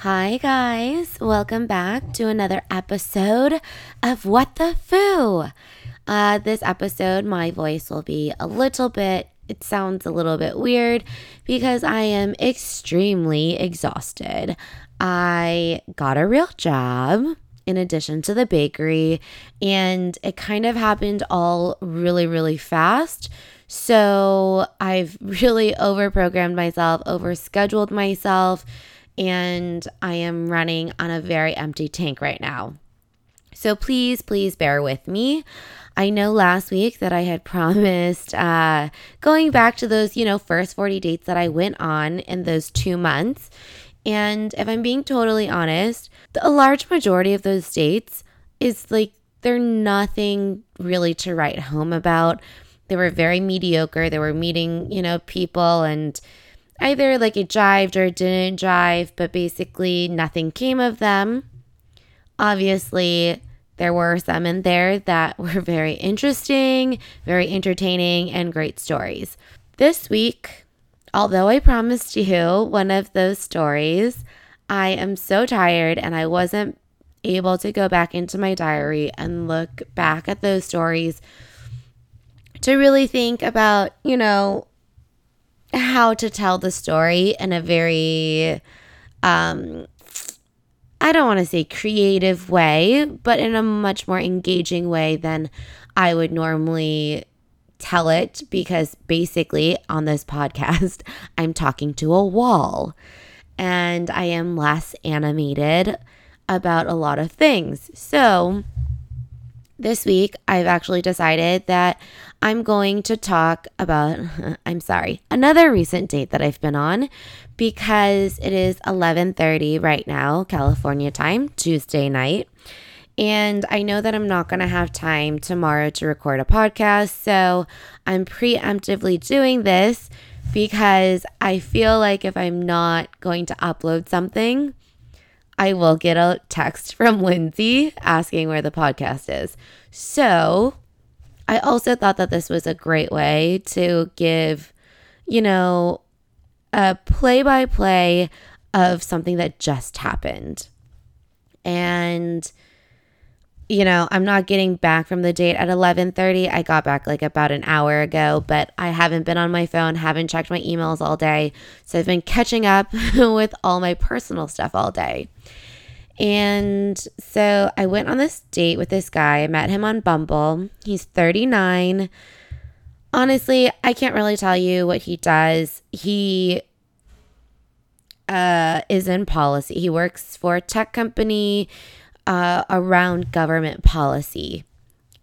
Hi, guys. Welcome back to another episode of What the Phu. Uh, this episode, my voice will be a little bit, it sounds a little bit weird because I am extremely exhausted. I got a real job in addition to the bakery, and it kind of happened all really, really fast. So I've really overprogrammed myself, overscheduled myself, and I am running on a very empty tank right now. So please, please bear with me. I know last week that I had promised uh, going back to those, you know, first 40 dates that I went on in those two months. And if I'm being totally honest, a large majority of those dates is like they're nothing really to write home about. They were very mediocre. They were meeting, you know, people and either like it jived or it didn't jive, but basically nothing came of them. Obviously, there were some in there that were very interesting, very entertaining, and great stories. This week, although I promised you one of those stories, I am so tired and I wasn't able to go back into my diary and look back at those stories to really think about, you know, how to tell the story in a very um I don't want to say creative way, but in a much more engaging way than I would normally tell it because basically on this podcast I'm talking to a wall and I am less animated about a lot of things. So, this week I've actually decided that I'm going to talk about, I'm sorry, another recent date that I've been on because it is 11:30 right now, California time, Tuesday night. And I know that I'm not going to have time tomorrow to record a podcast, so I'm preemptively doing this because I feel like if I'm not going to upload something, I will get a text from Lindsay asking where the podcast is. So, I also thought that this was a great way to give, you know, a play by play of something that just happened. And you know, I'm not getting back from the date at 11:30. I got back like about an hour ago, but I haven't been on my phone, haven't checked my emails all day. So I've been catching up with all my personal stuff all day. And so I went on this date with this guy. I met him on Bumble. He's 39. Honestly, I can't really tell you what he does. He uh, is in policy. He works for a tech company uh, around government policy.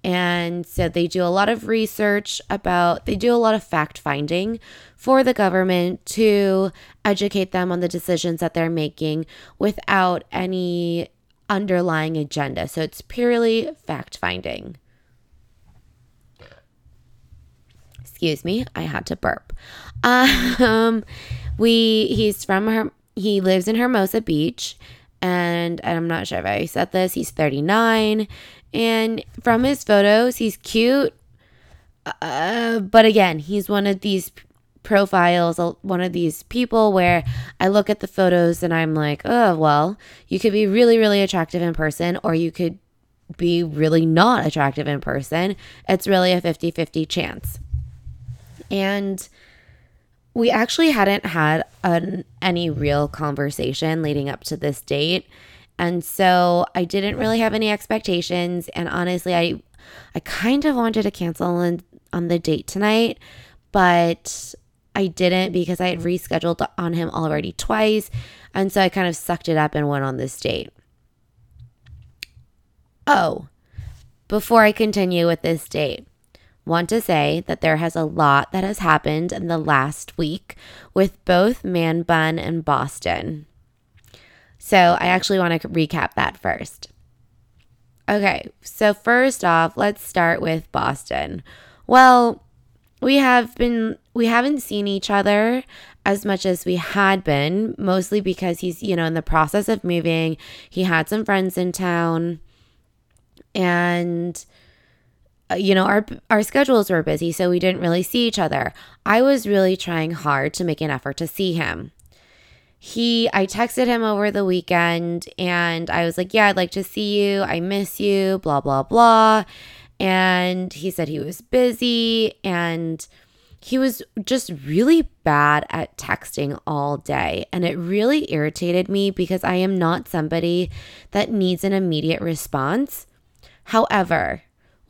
And so they do a lot of research about, they do a lot of fact finding for the government to educate them on the decisions that they're making without any underlying agenda. So it's purely fact finding. Excuse me, I had to burp. Um, we he's from her he lives in Hermosa Beach and I'm not sure if I said this, he's 39 and from his photos, he's cute. Uh, but again, he's one of these profiles, uh, one of these people where I look at the photos and I'm like, oh, well, you could be really, really attractive in person, or you could be really not attractive in person. It's really a 50 50 chance. And we actually hadn't had an, any real conversation leading up to this date. And so I didn't really have any expectations. And honestly, I I kind of wanted to cancel on, on the date tonight, but I didn't because I had rescheduled on him already twice. And so I kind of sucked it up and went on this date. Oh, before I continue with this date, want to say that there has a lot that has happened in the last week with both Man Bun and Boston. So I actually want to recap that first. Okay, so first off, let's start with Boston. Well, we have been we haven't seen each other as much as we had been, mostly because he's, you know, in the process of moving. He had some friends in town and Uh, you know, our our schedules were busy, so we didn't really see each other. I was really trying hard to make an effort to see him. he I texted him over the weekend and I was like, "Yeah, I'd like to see you. I miss you, blah blah blah." And he said he was busy and he was just really bad at texting all day. And it really irritated me because I am not somebody that needs an immediate response. However,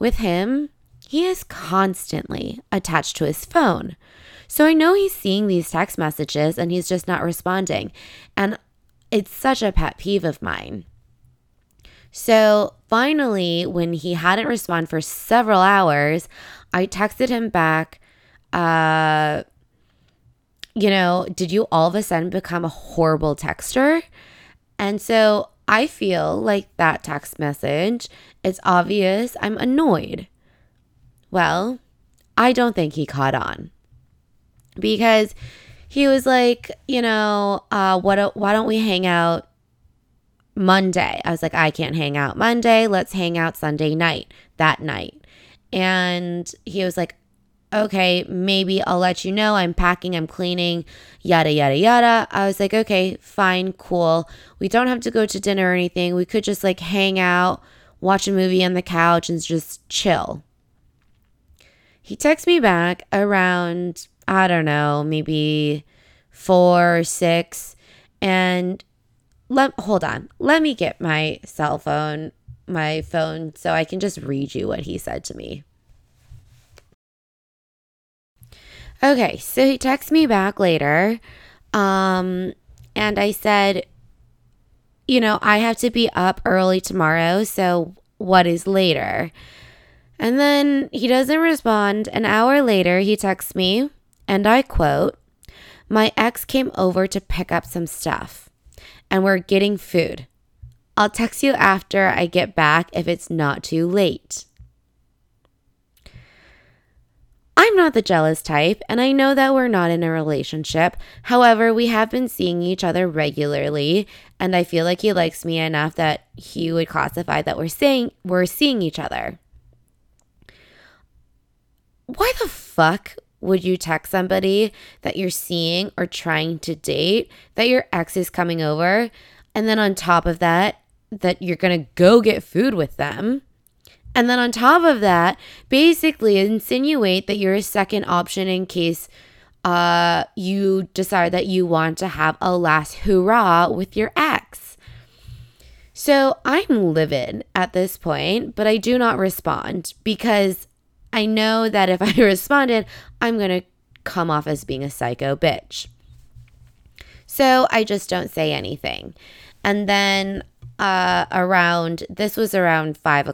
with him, he is constantly attached to his phone. So I know he's seeing these text messages and he's just not responding. And it's such a pet peeve of mine. So finally, when he hadn't responded for several hours, I texted him back, uh, you know, did you all of a sudden become a horrible texter? And so I feel like that text message, it's obvious I'm annoyed. Well, I don't think he caught on because he was like, you know, uh, what? Why don't we hang out Monday? I was like, I can't hang out Monday. Let's hang out Sunday night. That night, and he was like, okay, maybe I'll let you know. I'm packing, I'm cleaning, yada, yada, yada. I was like, okay, fine, cool. We don't have to go to dinner or anything. We could just like hang out, watch a movie on the couch, and just chill. He texts me back around I don't know, maybe four, six. And let hold on. Let me get my cell phone, my phone, so I can just read you what he said to me. Okay, so he texts me back later. Um, and I said, you know, I have to be up early tomorrow, so what is later? And then he doesn't respond. An hour later, he texts me and I quote, My ex came over to pick up some stuff, and we're getting food. I'll text you after I get back if it's not too late. I'm not the jealous type, and I know that we're not in a relationship. However, we have been seeing each other regularly, and I feel like he likes me enough that he would classify that we're saying we're seeing each other. Why the fuck would you text somebody that you're seeing or trying to date that your ex is coming over? And then on top of that, that you're to go get food with them. And then on top of that, basically insinuate that you're a second option in case uh, you decide that you want to have a last hurrah with your ex. So I'm livid at this point, but I do not respond because I know that if I responded, I'm going to come off as being a psycho bitch. So I just don't say anything. And then uh, around, this was around five,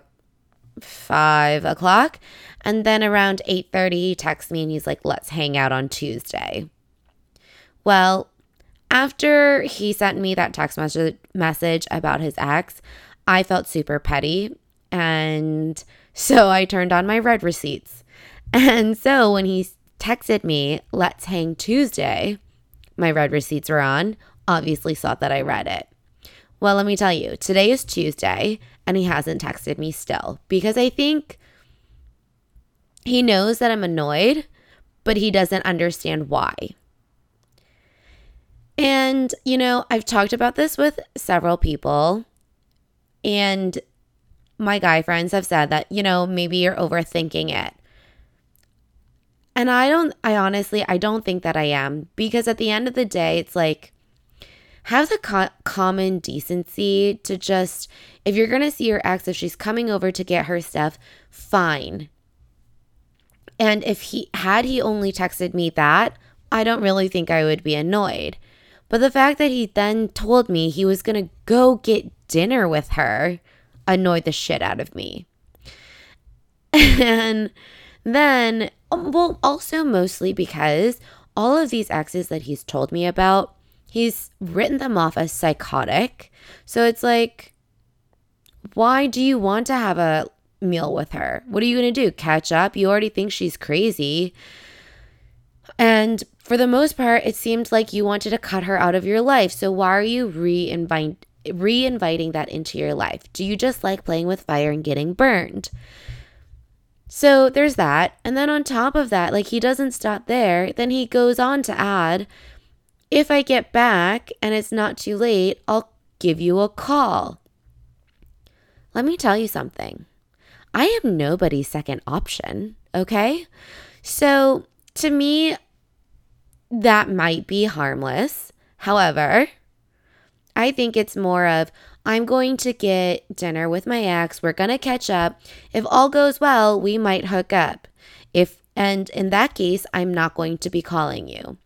five o'clock. And then around 8.30, he texts me and he's like, let's hang out on Tuesday. Well, after he sent me that text message, message about his ex, I felt super petty and so I turned on my read receipts. And so when he texted me, let's hang Tuesday, my read receipts were on, obviously saw that I read it. Well, let me tell you, today is Tuesday and he hasn't texted me still because I think he knows that I'm annoyed, but he doesn't understand why. And, you know, I've talked about this with several people, and my guy friends have said that, you know, maybe you're overthinking it. And I don't, I honestly, I don't think that I am because at the end of the day, it's like, have the co- common decency to just, if you're going to see your ex, if she's coming over to get her stuff, fine. And if he had he only texted me that, I don't really think I would be annoyed. But the fact that he then told me he was going to go get dinner with her, annoyed the shit out of me. And then, um, well, also mostly because all of these exes that he's told me about, he's written them off as psychotic. So it's like, why do you want to have a meal with her? What are you going to do? Catch up? You already think she's crazy. And for the most part, it seemed like you wanted to cut her out of your life. So why are you re-invite, re-inviting that into your life? Do you just like playing with fire and getting burned? So there's that. And then on top of that, like he doesn't stop there, then he goes on to add if I get back and it's not too late, I'll give you a call. Let me tell you something. I am nobody's second option, okay? So to me, that might be harmless. However, I think it's more of I'm going to get dinner with my ex. We're going to catch up. If all goes well, we might hook up. If and in that case, I'm not going to be calling you.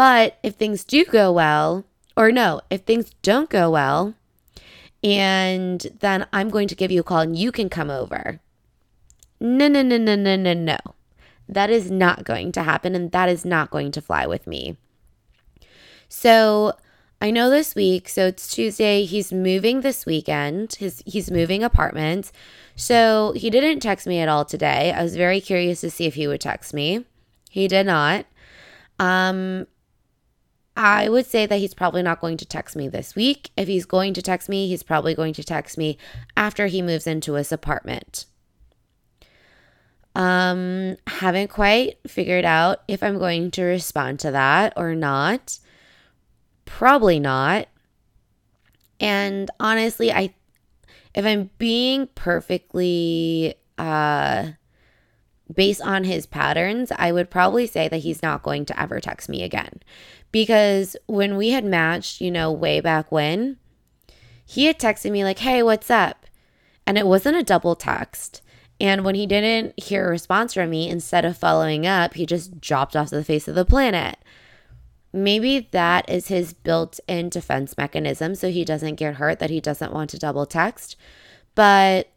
But if things do go well, or no, if things don't go well, and then I'm going to give you a call and you can come over. No, no, no, no, no, no, no. That is not going to happen and that is not going to fly with me. So, I know this week, so it's Tuesday, he's moving this weekend. His he's moving apartments. So, he didn't text me at all today. I was very curious to see if he would text me. He did not. Um I would say that he's probably not going to text me this week. If he's going to text me, he's probably going to text me after he moves into his apartment. Um, haven't quite figured out if I'm going to respond to that or not. Probably not. And honestly, I if I'm being perfectly uh based on his patterns, I would probably say that he's not going to ever text me again. Because when we had matched, you know, way back when, he had texted me, like, hey, what's up? And it wasn't a double text. And when he didn't hear a response from me, instead of following up, he just dropped off the face of the planet. Maybe that is his built in defense mechanism so he doesn't get hurt, that he doesn't want to double text. But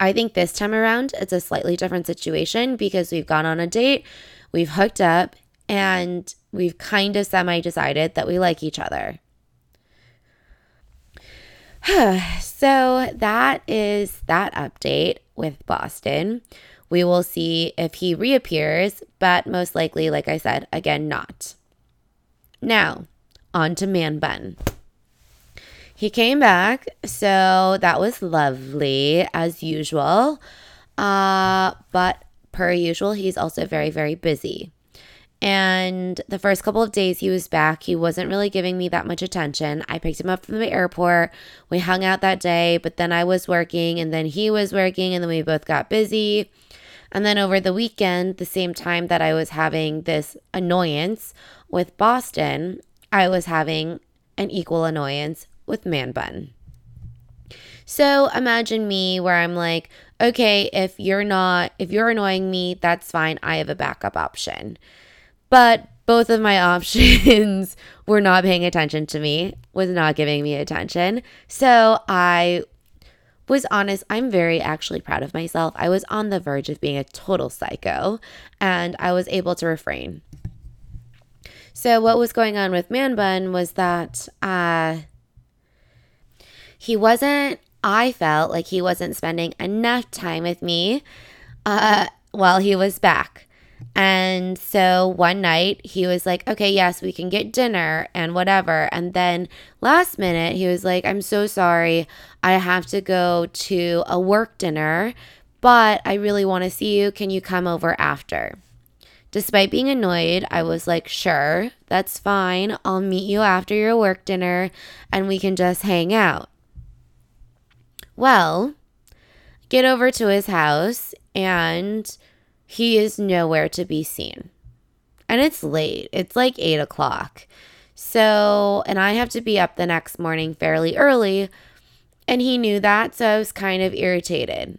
I think this time around, it's a slightly different situation because we've gone on a date, we've hooked up, and we've kind of semi decided that we like each other. so that is that update with Boston. We will see if he reappears, but most likely, like I said, again, not. Now, on to Man Bun. He came back, so that was lovely as usual. Uh, but per usual, he's also very, very busy. And the first couple of days he was back, he wasn't really giving me that much attention. I picked him up from the airport. We hung out that day, but then I was working and then he was working and then we both got busy. And then over the weekend, the same time that I was having this annoyance with Boston, I was having an equal annoyance with Man Bun. So imagine me where I'm like, okay, if you're not, if you're annoying me, that's fine. I have a backup option. But both of my options were not paying attention to me, was not giving me attention. So I was honest. I'm very actually proud of myself. I was on the verge of being a total psycho and I was able to refrain. So, what was going on with Man Bun was that uh, he wasn't, I felt like he wasn't spending enough time with me uh, while he was back. And so one night he was like, okay, yes, we can get dinner and whatever. And then last minute he was like, I'm so sorry. I have to go to a work dinner, but I really want to see you. Can you come over after? Despite being annoyed, I was like, sure, that's fine. I'll meet you after your work dinner and we can just hang out. Well, get over to his house and he is nowhere to be seen. And it's late, it's like eight o'clock. So, and I have to be up the next morning fairly early. And he knew that. So I was kind of irritated.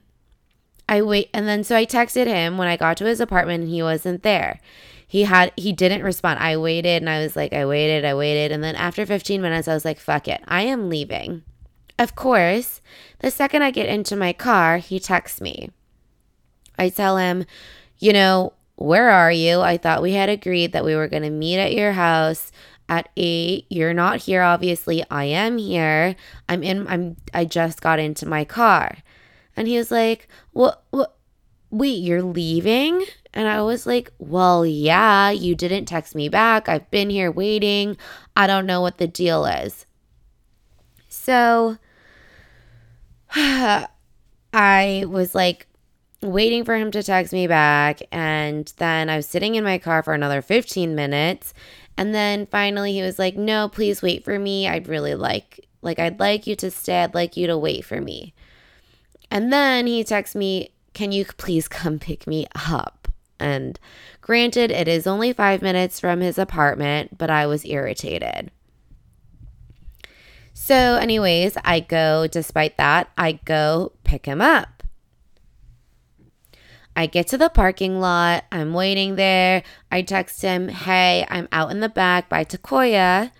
I wait, and then so I texted him when I got to his apartment and he wasn't there. He had, he didn't respond. I waited and I was like, I waited, I waited. And then after 15 minutes, I was like, fuck it, I am leaving. Of course, the second I get into my car, he texts me. I tell him, you know, where are you? I thought we had agreed that we were going to meet at your house at 8. You're not here obviously. I am here. I'm in I'm I just got into my car. And he was like, "What what wait, you're leaving?" And I was like, "Well, yeah, you didn't text me back. I've been here waiting. I don't know what the deal is." So I was like, waiting for him to text me back. And then I was sitting in my car for another 15 minutes. And then finally he was like, "No, please wait for me. I'd really like like I'd like you to stay. I'd like you to wait for me." And then he texts me, "Can you please come pick me up?" And granted, it is only 5 minutes from his apartment, but I was irritated. So, anyways, I go, despite that, I go pick him up. I get to the parking lot. I'm waiting there. I text him, Hey, I'm out in the back by Takoya.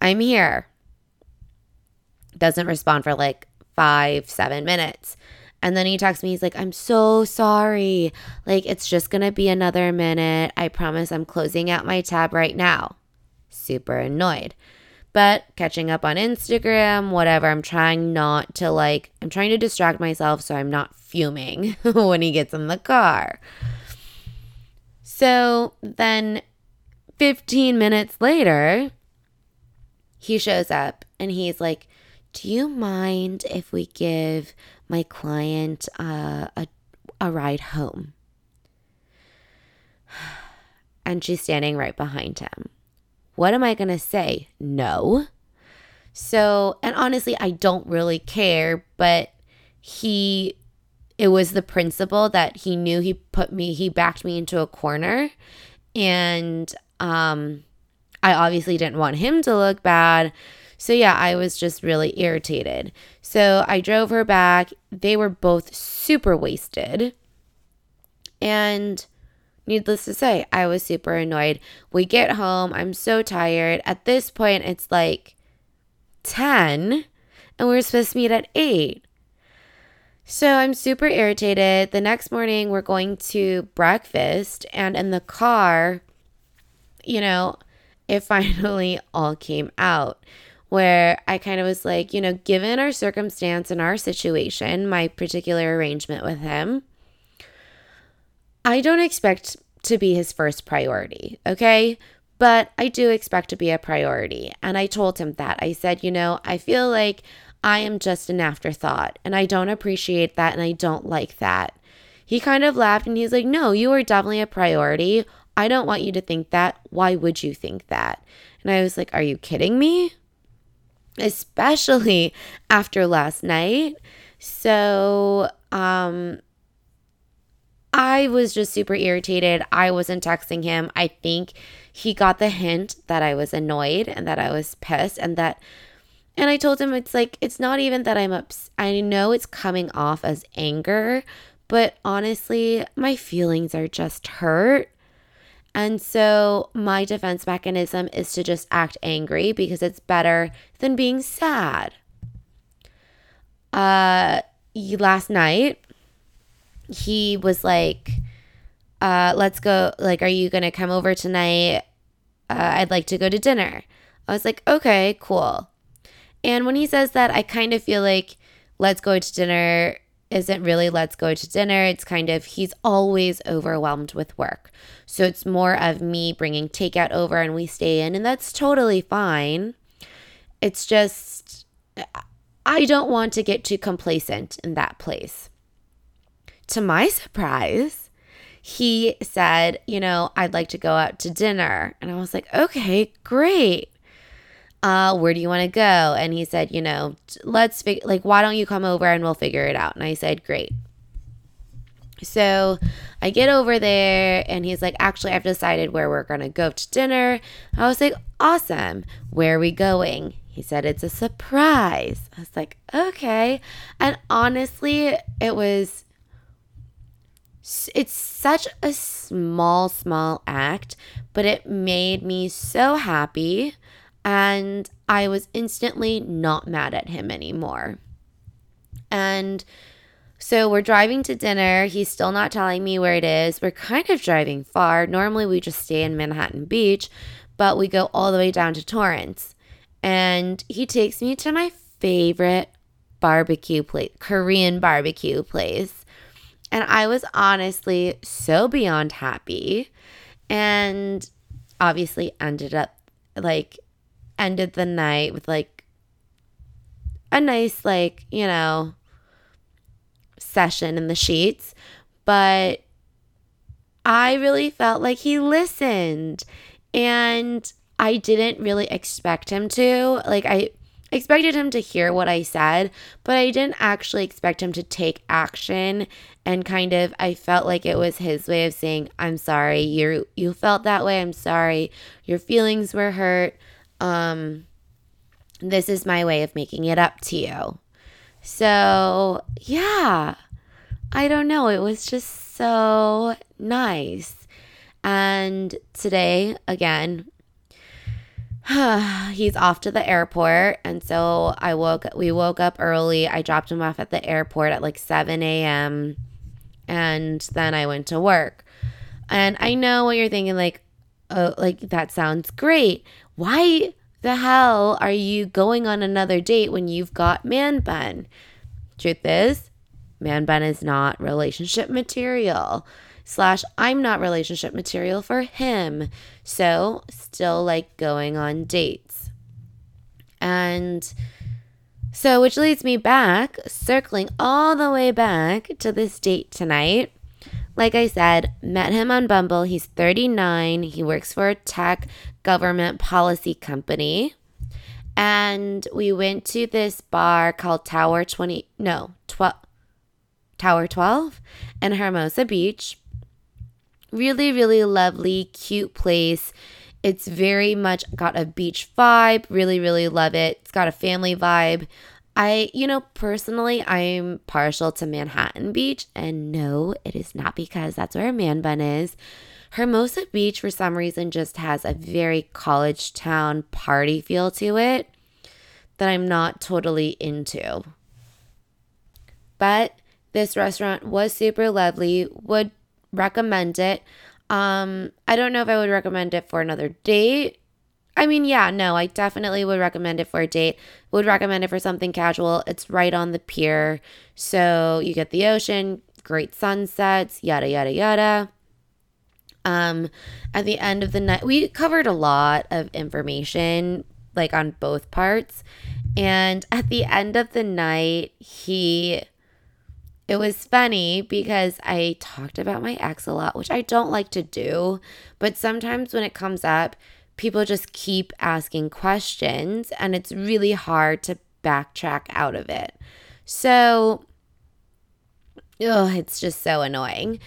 I'm here. Doesn't respond for like five, seven minutes. And then he texts me, he's like, I'm so sorry. Like, it's just to be another minute. I promise I'm closing out my tab right now. Super annoyed but catching up on Instagram, whatever. I'm trying not to like, I'm trying to distract myself so I'm not fuming when he gets in the car. So then 15 minutes later, he shows up and he's like, Do you mind if we give my client uh, a, a ride home? And she's standing right behind him. What am I going to say? No. So, and honestly, I don't really care, but he, it was the principle that he knew he put me, he backed me into a corner. And um, I obviously didn't want him to look bad. So, yeah, I was just really irritated. So, I drove her back. They were both super wasted. And Needless to say, I was super annoyed. We get home, I'm so tired. At this point, it's like 10, and we are supposed to meet at 8. So I'm super irritated. The next morning, we're going to breakfast, and in the car, you know, it finally all came out where I kind of was like, you know, given our circumstance and our situation, my particular arrangement with him, I don't expect to be his first priority, okay? But I do expect to be a priority. And I told him that. I said, you know, I feel like I am just an afterthought and I don't appreciate that and I don't like that. He kind of laughed and he's like, no, you are definitely a priority. I don't want you to think that. Why would you think that? And I was like, are you kidding me? Especially after last night. So, um, I was just super irritated. I wasn't texting him. I think he got the hint that I was annoyed and that I was pissed and that and I told him it's like it's not even that I'm ups I know it's coming off as anger, but honestly, my feelings are just hurt. And so my defense mechanism is to just act angry because it's better than being sad. Uh last night he was like, uh, let's go. Like, are you going to come over tonight? Uh, I'd like to go to dinner. I was like, okay, cool. And when he says that, I kind of feel like let's go to dinner isn't really let's go to dinner. It's kind of he's always overwhelmed with work. So it's more of me bringing takeout over and we stay in, and that's totally fine. It's just, I don't want to get too complacent in that place to my surprise, he said, You know, I'd like to go out to dinner. And I was like, Okay, great. Uh, where do you want to go? And he said, You know, let's figure, like, why don't you come over and we'll figure it out? And I said, Great. So I get over there and he's like, Actually, I've decided where we're going to go to dinner. I was like, Awesome. Where are we going? He said, It's a surprise. I was like, Okay. And honestly, it was it's such a small, small act, but it made me so happy. And I was instantly not mad at him anymore. And so we're driving to dinner. He's still not telling me where it is. We're kind of driving far. Normally we just stay in Manhattan Beach, but we go all the way down to Torrance. And he takes me to my favorite barbecue place, Korean barbecue place. And I was honestly so beyond happy. And obviously ended up like ended the night with like a nice like, you know, session in the sheets, but I really felt like he listened and I didn't really expect him to. Like, I expected him to hear what I said, but I didn't actually expect him to take action and kind of I felt like it was his way of saying, "I'm sorry. You you felt that way. I'm sorry. Your feelings were hurt. Um this is my way of making it up to you." So, yeah. I don't know. It was just so nice. And today, again, he's off to the airport. And so I woke, we woke up early. I dropped him off at the airport at like 7 a.m. And then I went to work. And I know what you're thinking, like, oh, like that sounds great. Why the hell are you going on another date when you've got man bun? Truth is, man bun is not relationship material slash I'm not relationship material for him. So still like going on dates. And so, which leads me back, circling all the way back to this date tonight. Like I said, met him on Bumble. He's 39. He works for a tech government policy company. And we went to this bar called Tower 20, no, 12, Tower 12 in Hermosa Beach. Really, really lovely, cute place. It's very much got a beach vibe. Really, really love it. It's got a family vibe. I, you know, personally, I'm partial to Manhattan Beach. And no, it is not because that's where Man Bun is. Hermosa Beach, for some reason, just has a very college town party feel to it that I'm not totally into. But this restaurant was super lovely. Would recommend it. Um, I don't know if I would recommend it for another date. I mean, yeah, no, I definitely would recommend it for a date. Would recommend it for something casual. It's right on the pier. So you get the ocean, great sunsets, yada, yada, yada. Um, at the end of the night, we covered a lot of information, like on both parts. And at the end of the night, he it was funny because I talked about my ex a lot, which I don't like to do. But sometimes when it comes up, people just keep asking questions and it's really hard to backtrack out of it. So, oh, it's just so annoying.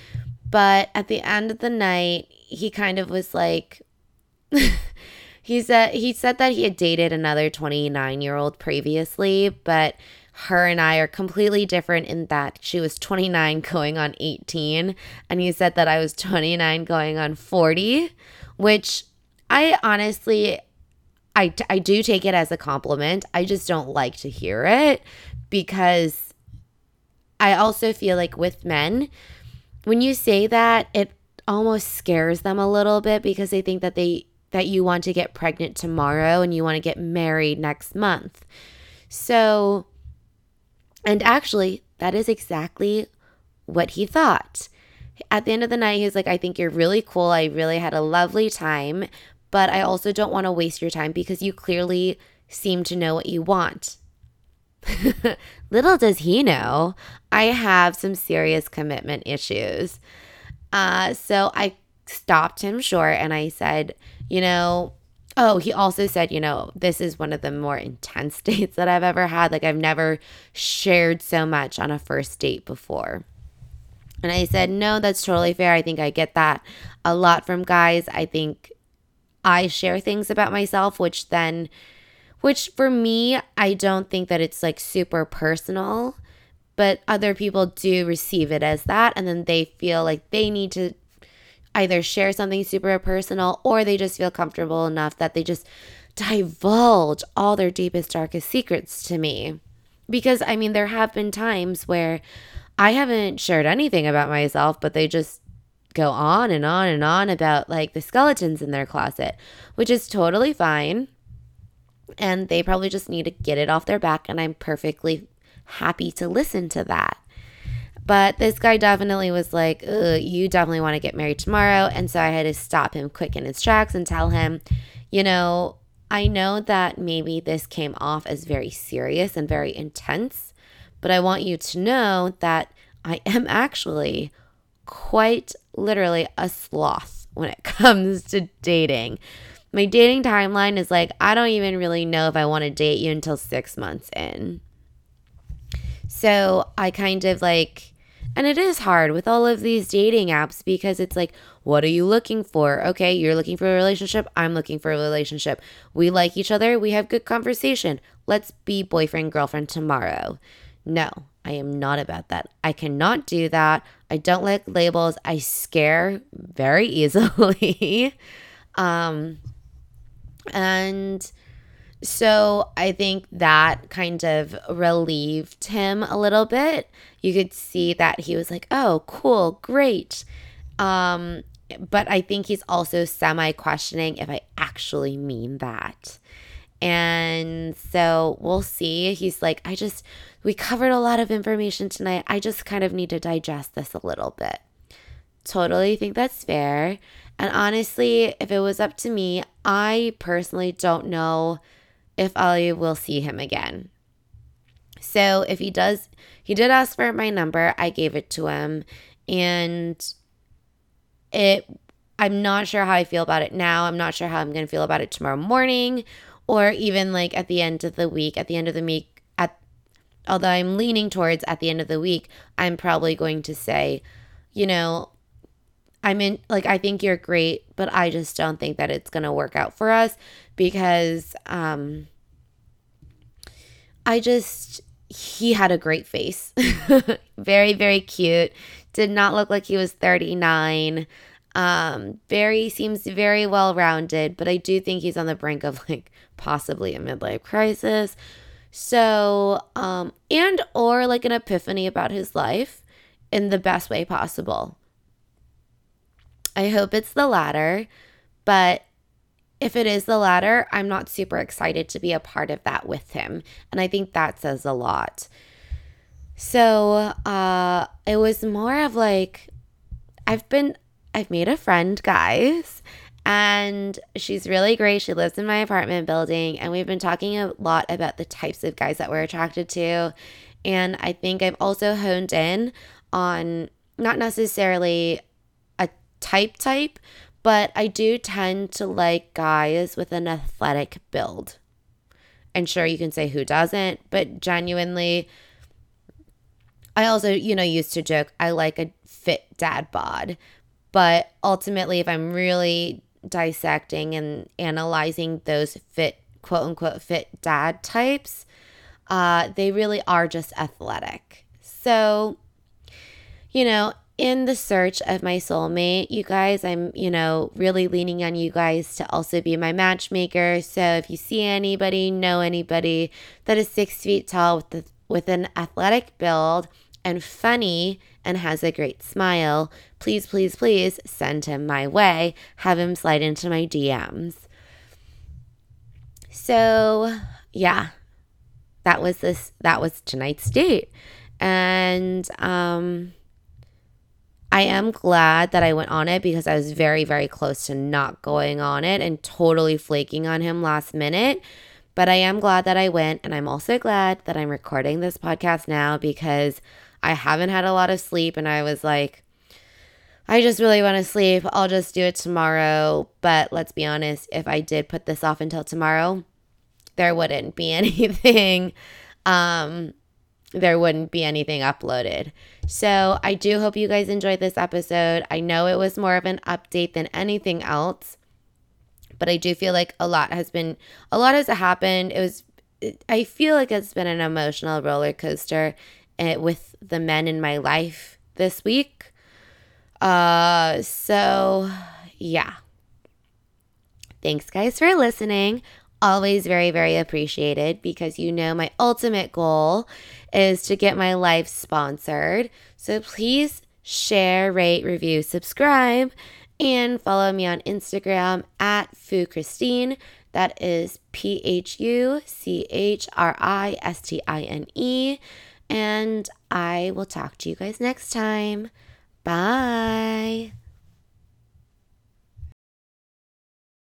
But at the end of the night, he kind of was like, he said he said that he had dated another 29 year old previously, but her and I are completely different in that she was 29 going on 18 and you said that I was 29 going on 40, which I honestly I I do take it as a compliment. I just don't like to hear it because I also feel like with men when you say that it almost scares them a little bit because they think that they that you want to get pregnant tomorrow and you want to get married next month. So and actually, that is exactly what he thought. At the end of the night, he was like, I think you're really cool. I really had a lovely time, but I also don't want to waste your time because you clearly seem to know what you want. Little does he know, I have some serious commitment issues. Uh, so I stopped him short and I said, You know, Oh, he also said, you know, this is one of the more intense dates that I've ever had. Like, I've never shared so much on a first date before. And I said, no, that's totally fair. I think I get that a lot from guys. I think I share things about myself, which then, which for me, I don't think that it's like super personal, but other people do receive it as that. And then they feel like they need to either share something super personal or they just feel comfortable enough that they just divulge all their deepest, darkest secrets to me. Because I mean, there have been times where I haven't shared anything about myself, but they just go on and on and on about like the skeletons in their closet, which is totally fine. And they probably just need to get it off their back. And I'm perfectly happy to listen to that. But this guy definitely was like, you definitely want to get married tomorrow. And so I had to stop him quick in his tracks and tell him, you know, I know that maybe this came off as very serious and very intense, but I want you to know that I am actually quite literally a sloth when it comes to dating. my dating timeline is like, I don't even really know if I want to date you until six months in. So I kind of like, and it is hard with all of these dating apps because it's like, what are you looking for? Okay, you're looking for a relationship. I'm looking for a relationship. We like each other. We have good conversation. Let's be boyfriend, girlfriend tomorrow. No, I am not about that. I cannot do that. I don't like labels. I scare very easily. um, and so I think that kind of relieved him a little bit. You could see that he was like, "Oh, cool, great." Um, but I think he's also semi questioning if I actually mean that. And so we'll see. He's like, I just, we covered a lot of information tonight. I just kind of need to digest this a little bit. Totally think that's fair. And honestly, if it was up to me, I personally don't know if I will see him again. So if he does, he did ask for my number. I gave it to him. And it, I'm not sure how I feel about it now. I'm not sure how I'm going to feel about it tomorrow morning or even like at the end of the week. At the end of the week, at, although I'm leaning towards at the end of the week, I'm probably going to say, you know, I'm in, like, I think you're great, but I just don't think that it's going to work out for us because um, I just, he had a great face. very, very cute. Did not look like he was 39. Um, very, seems very well rounded, but I do think he's on the brink of like possibly a midlife crisis. So, um, and or like an epiphany about his life in the best way possible. I hope it's the latter, but if it is the latter, I'm not super excited to be a part of that with him. And I think that says a lot. So, uh it was more of like I've been I've made a friend, guys, and she's really great. She lives in my apartment building, and we've been talking a lot about the types of guys that we're attracted to. And I think I've also honed in on not necessarily type type, but I do tend to like guys with an athletic build. And sure, you can say who doesn't, but genuinely, I also, you know, used to joke I like a fit dad bod. But ultimately, if I'm really dissecting and analyzing those fit, quote unquote, fit dad types, uh, they really are just athletic. So, you know, in the search of my soulmate, you guys, I'm, you know, really leaning on you guys to also be my matchmaker. So if you see anybody, know anybody that is six feet tall with the, with an athletic build and funny and has a great smile, please, please, please send him my way. Have him slide into my DMs. So yeah, that was this. That was tonight's date, and um I am glad that I went on it because I was very, very close to not going on it and totally flaking on him last minute. But I am glad that I went. And I'm also glad that I'm recording this podcast now because I haven't had a lot of sleep. And I was like, I just really want to sleep. I'll just do it tomorrow. But let's be honest, if I did put this off until tomorrow, there wouldn't be anything um, there wouldn't be anything uploaded. So I do hope you guys enjoyed this episode. I know it was more of an update than anything else, but I do feel like a lot has been, a lot has happened. It was, I feel like it's been an emotional roller coaster eh, with the men in my life this week. Uh, so yeah. Thanks, guys, for listening always very, very appreciated because you know my ultimate goal is to get my life sponsored. So please share, rate, review, subscribe, and follow me on Instagram at Phu Christine. That is P H U C H R I S T I N E. And I will talk to you guys next time. Bye.